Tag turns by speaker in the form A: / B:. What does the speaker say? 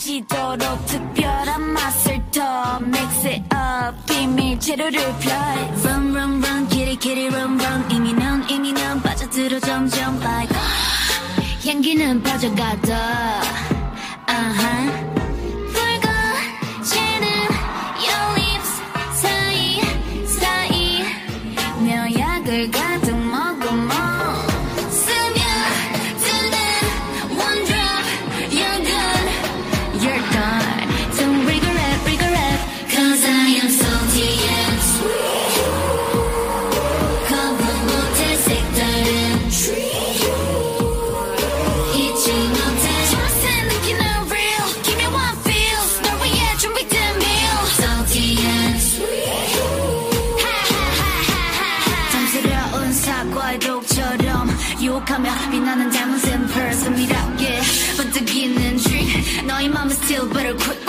A: 지도록 특별한 맛을 더 mix it up 비밀 재료를 펴 run run run kitty kitty run run 이미 넌 향기는 퍼져가다 uh-huh. 붉어지는 your lips 사이 사이 묘약을 가득 사과의 독처럼 유혹하며 빛나는 diamonds and pearls 은밀하게 번뜩이는 dream 너의 맘은 still better quick quick quick